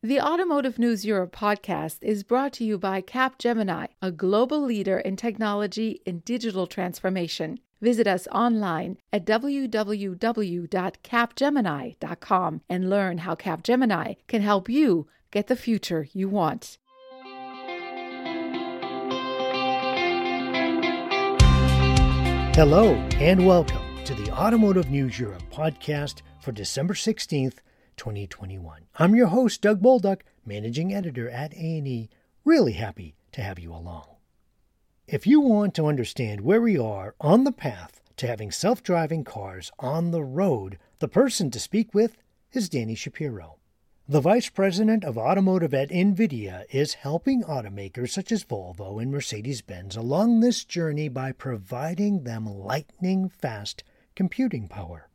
The Automotive News Europe podcast is brought to you by Capgemini, a global leader in technology and digital transformation. Visit us online at www.capgemini.com and learn how Capgemini can help you get the future you want. Hello, and welcome to the Automotive News Europe podcast for December 16th, 2021. I'm your host, Doug Bolduc, managing editor at A&E. Really happy to have you along. If you want to understand where we are on the path to having self-driving cars on the road, the person to speak with is Danny Shapiro. The Vice President of Automotive at NVIDIA is helping automakers such as Volvo and Mercedes Benz along this journey by providing them lightning fast computing power.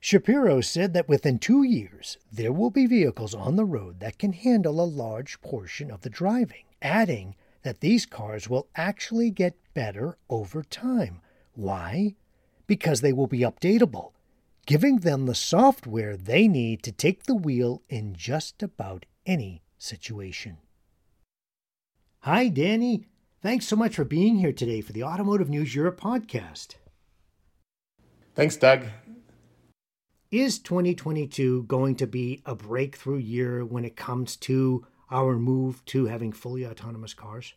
Shapiro said that within two years, there will be vehicles on the road that can handle a large portion of the driving, adding that these cars will actually get better over time. Why? Because they will be updatable, giving them the software they need to take the wheel in just about any situation. Hi, Danny. Thanks so much for being here today for the Automotive News Europe podcast. Thanks, Doug. Is 2022 going to be a breakthrough year when it comes to our move to having fully autonomous cars?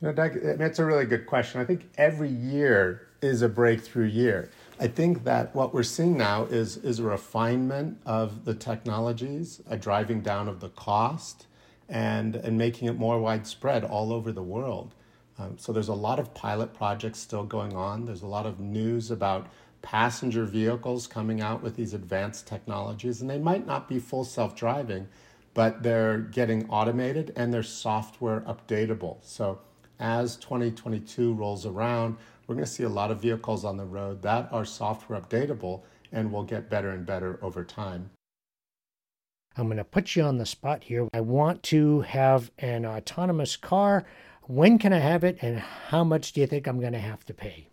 You know, Doug, that's a really good question. I think every year is a breakthrough year. I think that what we're seeing now is, is a refinement of the technologies, a driving down of the cost, and, and making it more widespread all over the world. Um, so there's a lot of pilot projects still going on. There's a lot of news about passenger vehicles coming out with these advanced technologies, and they might not be full self driving, but they're getting automated and they're software updatable. So as 2022 rolls around, we're going to see a lot of vehicles on the road that are software updatable and will get better and better over time. I'm going to put you on the spot here. I want to have an autonomous car. When can I have it, and how much do you think I'm going to have to pay?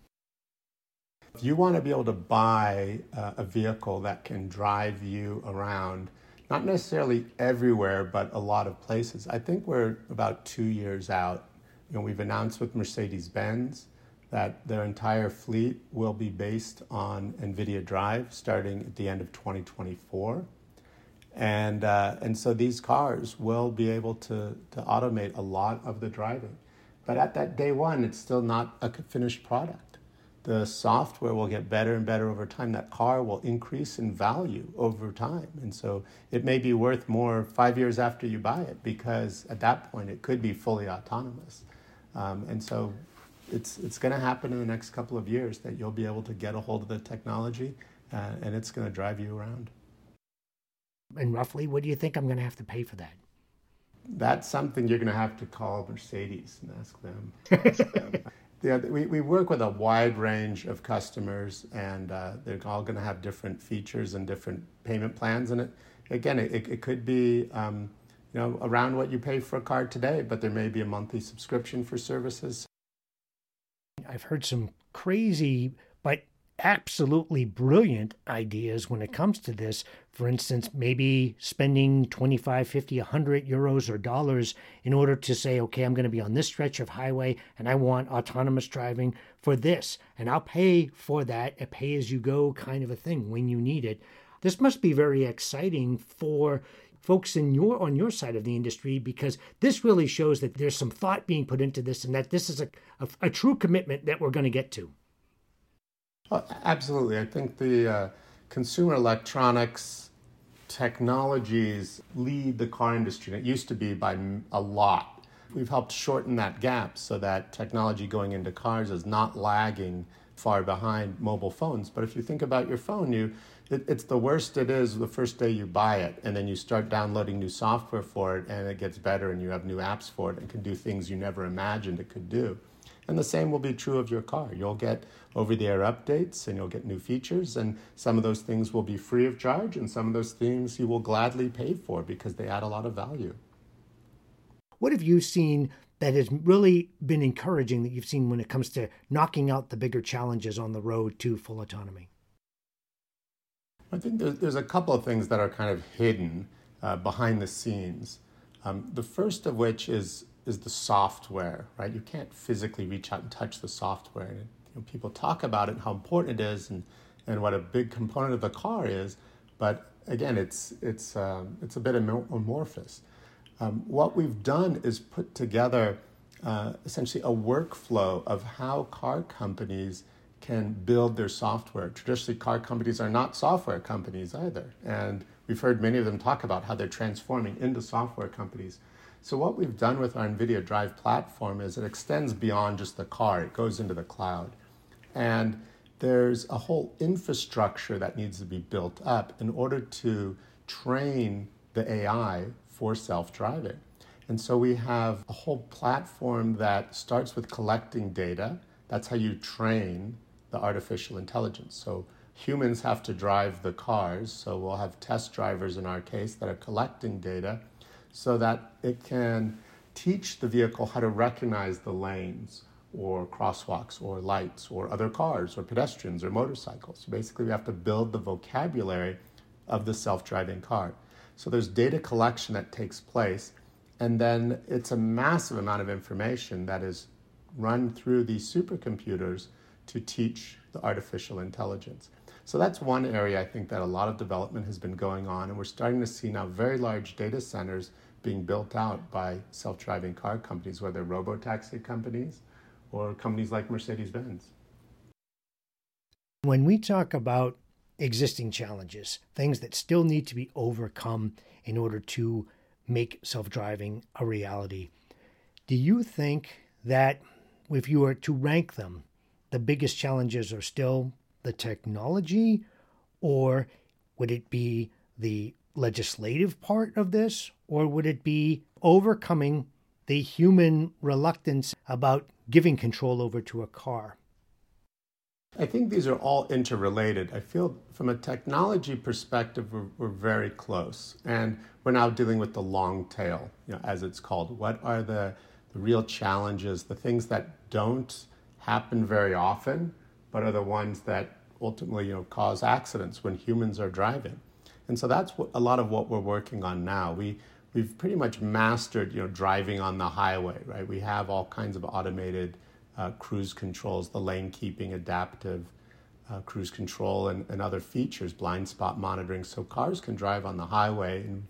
If you want to be able to buy uh, a vehicle that can drive you around, not necessarily everywhere, but a lot of places, I think we're about two years out. You know, we've announced with Mercedes Benz that their entire fleet will be based on NVIDIA Drive starting at the end of 2024. And, uh, and so these cars will be able to, to automate a lot of the driving. But at that day one, it's still not a finished product the software will get better and better over time. That car will increase in value over time. And so it may be worth more five years after you buy it because at that point it could be fully autonomous. Um, and so it's, it's going to happen in the next couple of years that you'll be able to get a hold of the technology uh, and it's going to drive you around. And roughly, what do you think I'm going to have to pay for that? That's something you're going to have to call Mercedes and ask them. Ask them. Yeah, we, we work with a wide range of customers, and uh, they're all going to have different features and different payment plans. And it, again, it, it could be um, you know around what you pay for a card today, but there may be a monthly subscription for services. I've heard some crazy but absolutely brilliant ideas when it comes to this. For instance, maybe spending 25, 50, 100 euros or dollars in order to say, okay, I'm going to be on this stretch of highway and I want autonomous driving for this. And I'll pay for that, a pay as you go kind of a thing when you need it. This must be very exciting for folks in your on your side of the industry because this really shows that there's some thought being put into this and that this is a, a, a true commitment that we're going to get to. Oh, absolutely. I think the uh, consumer electronics technologies lead the car industry. It used to be by a lot. We've helped shorten that gap so that technology going into cars is not lagging far behind mobile phones. But if you think about your phone, you it, it's the worst it is the first day you buy it, and then you start downloading new software for it, and it gets better, and you have new apps for it, and can do things you never imagined it could do. And the same will be true of your car. You'll get over the air updates and you'll get new features, and some of those things will be free of charge, and some of those things you will gladly pay for because they add a lot of value. What have you seen that has really been encouraging that you've seen when it comes to knocking out the bigger challenges on the road to full autonomy? I think there's, a couple of things that are kind of hidden uh, behind the scenes. Um, the first of which is is the software, right? You can't physically reach out and touch the software. And, you know, people talk about it and how important it is, and, and what a big component of the car is. But again, it's it's um, it's a bit amorphous. Um, what we've done is put together uh, essentially a workflow of how car companies can build their software. Traditionally, car companies are not software companies either, and we've heard many of them talk about how they're transforming into software companies. So what we've done with our NVIDIA Drive platform is it extends beyond just the car; it goes into the cloud, and there's a whole infrastructure that needs to be built up in order to train the AI for self-driving. And so we have a whole platform that starts with collecting data. That's how you train the artificial intelligence. So humans have to drive the cars. So we'll have test drivers in our case that are collecting data so that it can teach the vehicle how to recognize the lanes or crosswalks or lights or other cars or pedestrians or motorcycles. Basically, we have to build the vocabulary of the self driving car. So there's data collection that takes place and then it's a massive amount of information that is run through these supercomputers to teach the artificial intelligence. So that's one area I think that a lot of development has been going on, and we're starting to see now very large data centers being built out by self driving car companies, whether robo-taxi companies or companies like Mercedes Benz. When we talk about existing challenges, things that still need to be overcome in order to make self driving a reality. Do you think that if you were to rank them, the biggest challenges are still the technology, or would it be the legislative part of this, or would it be overcoming the human reluctance about giving control over to a car? I think these are all interrelated. I feel from a technology perspective, we're, we're, very close. And we're now dealing with the long tail, you know, as it's called. What are the, the real challenges, the things that don't happen very often, but are the ones that ultimately you know, cause accidents when humans are driving? And so that's what, a lot of what we're working on now. We, we've pretty much mastered you know, driving on the highway, right? We have all kinds of automated uh, cruise controls, the lane keeping, adaptive uh, cruise control, and, and other features, blind spot monitoring, so cars can drive on the highway. And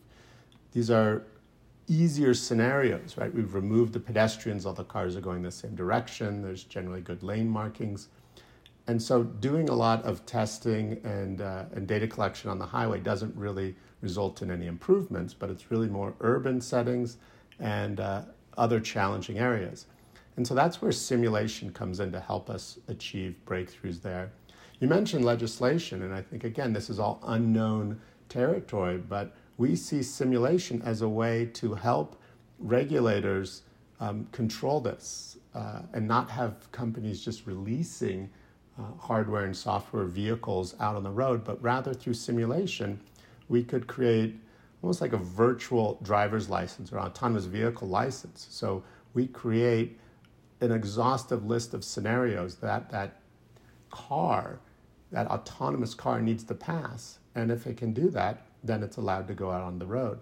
these are easier scenarios, right? We've removed the pedestrians, all the cars are going the same direction, there's generally good lane markings. And so, doing a lot of testing and, uh, and data collection on the highway doesn't really result in any improvements, but it's really more urban settings and uh, other challenging areas. And so that's where simulation comes in to help us achieve breakthroughs there. You mentioned legislation, and I think, again, this is all unknown territory, but we see simulation as a way to help regulators um, control this uh, and not have companies just releasing uh, hardware and software vehicles out on the road, but rather through simulation, we could create almost like a virtual driver's license or autonomous vehicle license. So we create an exhaustive list of scenarios that that car, that autonomous car needs to pass. And if it can do that, then it's allowed to go out on the road.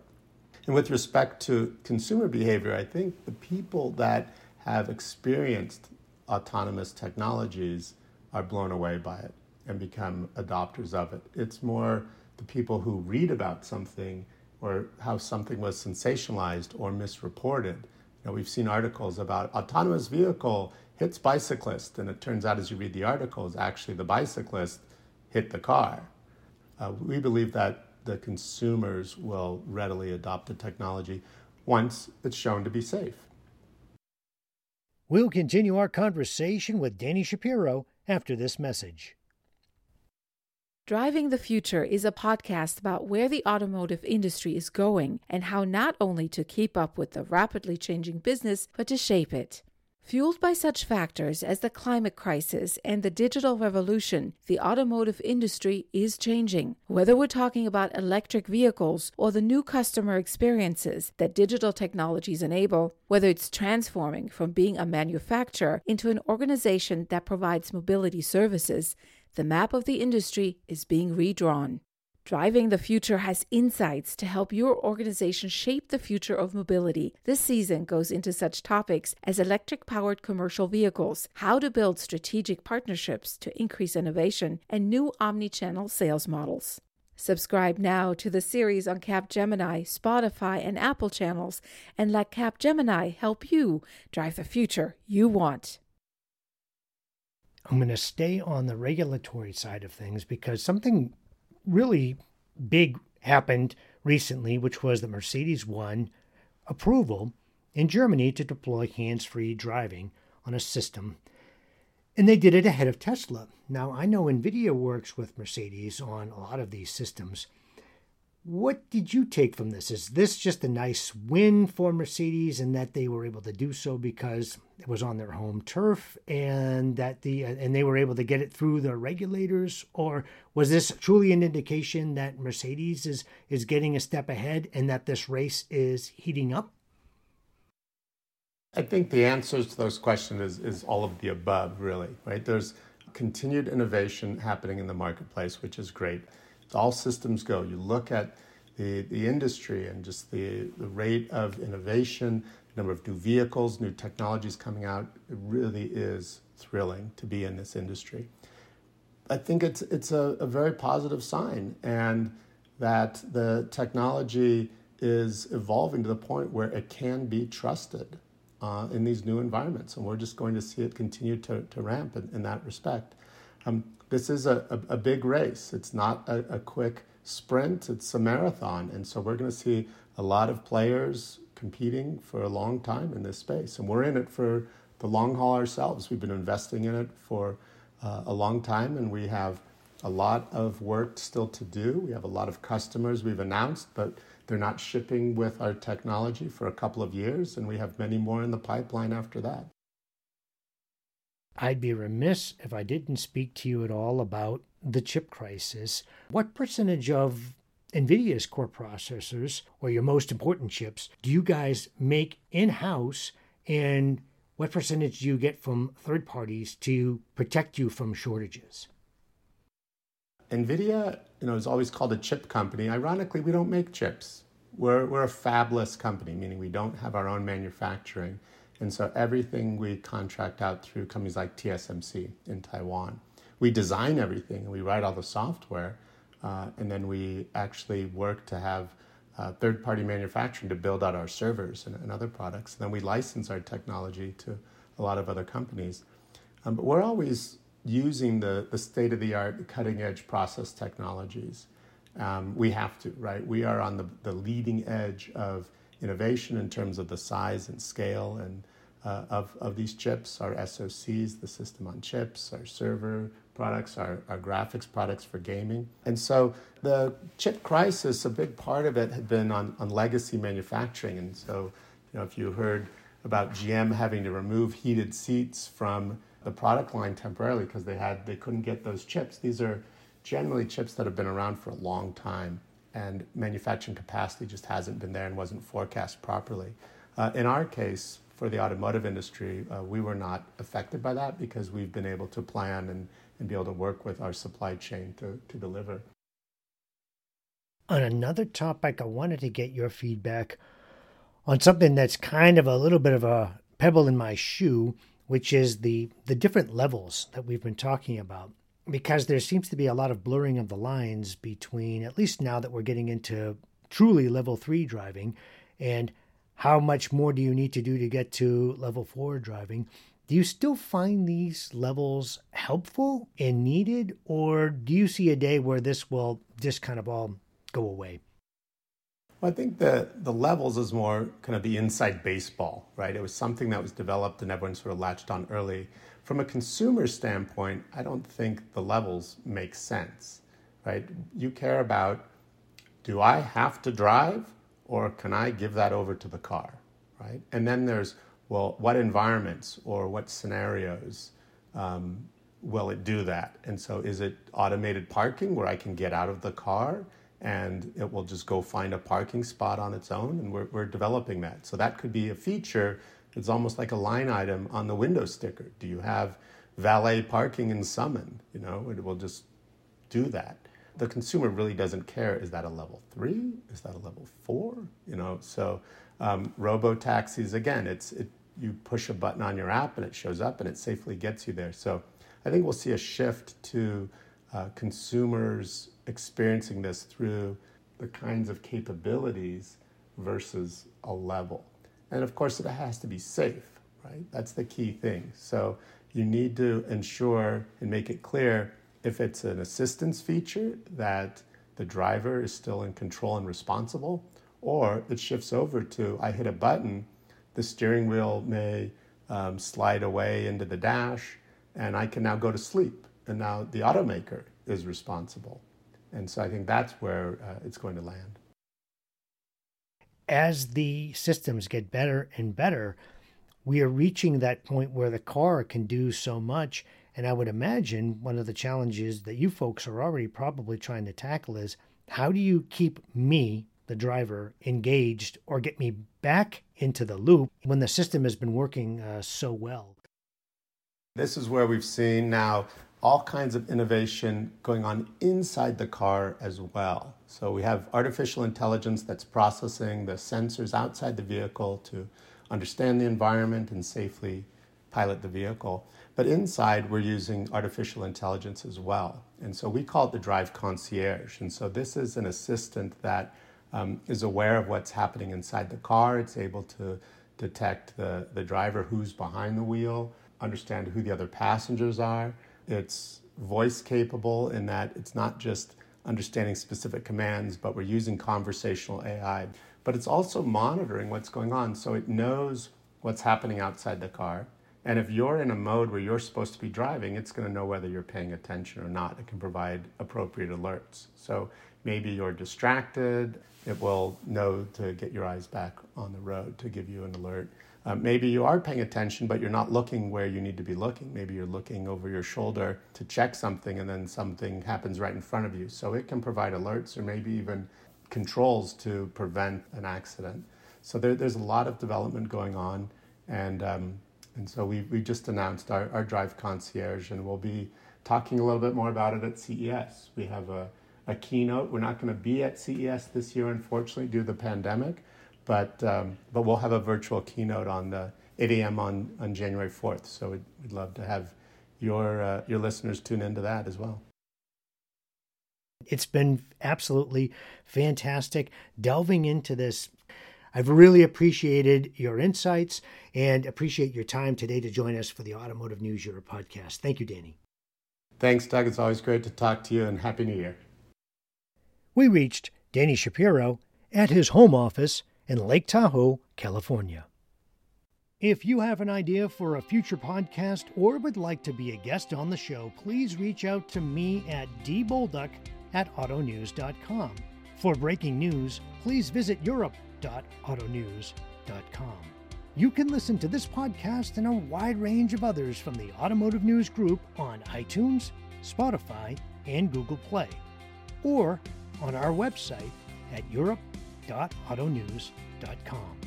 And with respect to consumer behavior, I think the people that have experienced autonomous technologies are blown away by it and become adopters of it. It's more the people who read about something or how something was sensationalized or misreported you know, we've seen articles about autonomous vehicle hits bicyclist, and it turns out as you read the articles, actually the bicyclist hit the car. Uh, we believe that the consumers will readily adopt the technology once it's shown to be safe. We'll continue our conversation with Danny Shapiro after this message. Driving the Future is a podcast about where the automotive industry is going and how not only to keep up with the rapidly changing business, but to shape it. Fueled by such factors as the climate crisis and the digital revolution, the automotive industry is changing. Whether we're talking about electric vehicles or the new customer experiences that digital technologies enable, whether it's transforming from being a manufacturer into an organization that provides mobility services, the map of the industry is being redrawn. Driving the Future has insights to help your organization shape the future of mobility. This season goes into such topics as electric powered commercial vehicles, how to build strategic partnerships to increase innovation, and new omni channel sales models. Subscribe now to the series on Capgemini, Spotify, and Apple channels, and let Capgemini help you drive the future you want. I'm going to stay on the regulatory side of things because something really big happened recently, which was that Mercedes won approval in Germany to deploy hands free driving on a system. And they did it ahead of Tesla. Now, I know NVIDIA works with Mercedes on a lot of these systems. What did you take from this? Is this just a nice win for Mercedes and that they were able to do so because it was on their home turf and that the and they were able to get it through the regulators or was this truly an indication that Mercedes is is getting a step ahead and that this race is heating up? I think the answers to those questions is, is all of the above, really, right? There's continued innovation happening in the marketplace, which is great all systems go. You look at the, the industry and just the, the rate of innovation, the number of new vehicles, new technologies coming out. It really is thrilling to be in this industry. I think it's, it's a, a very positive sign, and that the technology is evolving to the point where it can be trusted uh, in these new environments. And we're just going to see it continue to, to ramp in, in that respect. Um, this is a, a, a, big race. It's not a, a, quick sprint, it's a marathon. And so we're going to see a lot of players competing for a long time in this space. And we're in it for the long haul ourselves. We've been investing in it for uh, a long time, and we have a lot of work still to do. We have a lot of customers we've announced, but they're not shipping with our technology for a couple of years, and we have many more in the pipeline after that. I'd be remiss if I didn't speak to you at all about the chip crisis. What percentage of NVIDIA's core processors, or your most important chips, do you guys make in house? And what percentage do you get from third parties to protect you from shortages? NVIDIA, you know, is always called a chip company. Ironically, we don't make chips. We're, we're a fabless company, meaning we don't have our own manufacturing. And so everything we contract out through companies like TSMC in Taiwan. We design everything and we write all the software, uh, and then we actually work to have uh, third party manufacturing to build out our servers and, and, other products. And then we license our technology to a lot of other companies. Um, but we're always using the, the state of the art, cutting edge process technologies. Um, we have to, right? We are on the, the leading edge of innovation in terms of the size and scale and uh, of, of these chips, our SoCs, the system on chips, our server products, our, our graphics products for gaming. And so the chip crisis, a big part of it had been on, on legacy manufacturing. And so, you know, if you heard about GM having to remove heated seats from the product line temporarily because they had they couldn't get those chips. These are generally chips that have been around for a long time and manufacturing capacity just hasn't been there and wasn't forecast properly. Uh, in our case, for the automotive industry, uh, we were not affected by that because we've been able to plan and, and be able to work with our supply chain to, to deliver. On another topic, I wanted to get your feedback on something that's kind of a little bit of a pebble in my shoe, which is the, the different levels that we've been talking about because there seems to be a lot of blurring of the lines between, at least now that we're getting into truly level three driving, and how much more do you need to do to get to level four driving? Do you still find these levels helpful and needed, or do you see a day where this will just kind of all go away? Well, I think the, the levels is more kind of the inside baseball, right? It was something that was developed and everyone sort of latched on early. From a consumer standpoint, I don't think the levels make sense, right? You care about do I have to drive or can I give that over to the car, right? And then there's, well, what environments or what scenarios um, will it do that? And so is it automated parking where I can get out of the car and it will just go find a parking spot on its own? And we're, we're developing that. So that could be a feature it's almost like a line item on the window sticker. Do you have valet parking in Summon? You know, it will just do that. the consumer really doesn't care. Is that a level three? Is that a level four? You know, so um, robo taxis again. It's it, you push a button on your app and it shows up and it safely gets you there. So I think we'll see a shift to uh, consumers experiencing this through the kinds of capabilities versus a level. And of course, it has to be safe, right? That's the key thing. So you need to ensure and make it clear if it's an assistance feature that the driver is still in control and responsible, or it shifts over to I hit a button, the steering wheel may um, slide away into the dash, and I can now go to sleep. And now the automaker is responsible. And so I think that's where uh, it's going to land. As the systems get better and better, we are reaching that point where the car can do so much. And I would imagine one of the challenges that you folks are already probably trying to tackle is how do you keep me, the driver, engaged or get me back into the loop when the system has been working uh, so well? This is where we've seen now all kinds of innovation going on inside the car as well. So we have artificial intelligence that's processing the sensors outside the vehicle to understand the environment and safely pilot the vehicle. But inside, we're using artificial intelligence as well. And so we call it the drive concierge. And so this is an assistant that um, is aware of what's happening inside the car. It's able to detect the, the driver who's behind the wheel, understand who the other passengers are it's voice capable in that it's not just understanding specific commands, but we're using conversational AI. But it's also monitoring what's going on. So it knows what's happening outside the car. And if you're in a mode where you're supposed to be driving, it's going to know whether you're paying attention or not. It can provide appropriate alerts. So maybe you're distracted, it will know to get your eyes back on the road to give you an alert. Uh, maybe you are paying attention, but you're not looking where you need to be looking. Maybe you're looking over your shoulder to check something, and then something happens right in front of you. So it can provide alerts or maybe even controls to prevent an accident. So there, there's a lot of development going on, and um, and so we we just announced our, our Drive Concierge, and we'll be talking a little bit more about it at CES. We have a, a keynote. We're not going to be at CES this year, unfortunately, due to the pandemic but, um, but we'll have a virtual keynote on the 8 a.m. on, on January 4th. So we'd, we'd love to have your, uh, your listeners tune into that as well. It's been absolutely fantastic delving into this. I've really appreciated your insights and appreciate your time today to join us for the Automotive News Europe podcast. Thank you, Danny. Thanks, Doug. It's always great to talk to you and Happy New Year. We reached Danny Shapiro at his home office in Lake Tahoe, California. If you have an idea for a future podcast or would like to be a guest on the show, please reach out to me at dbolduc at autonews.com. For breaking news, please visit europe.autonews.com. You can listen to this podcast and a wide range of others from the Automotive News Group on iTunes, Spotify, and Google Play, or on our website at europe.autonews.com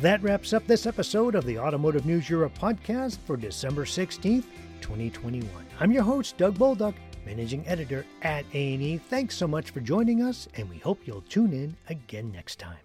That wraps up this episode of the Automotive News Europe podcast for December 16th, 2021. I'm your host, Doug Bolduc, managing editor at A&E. Thanks so much for joining us, and we hope you'll tune in again next time.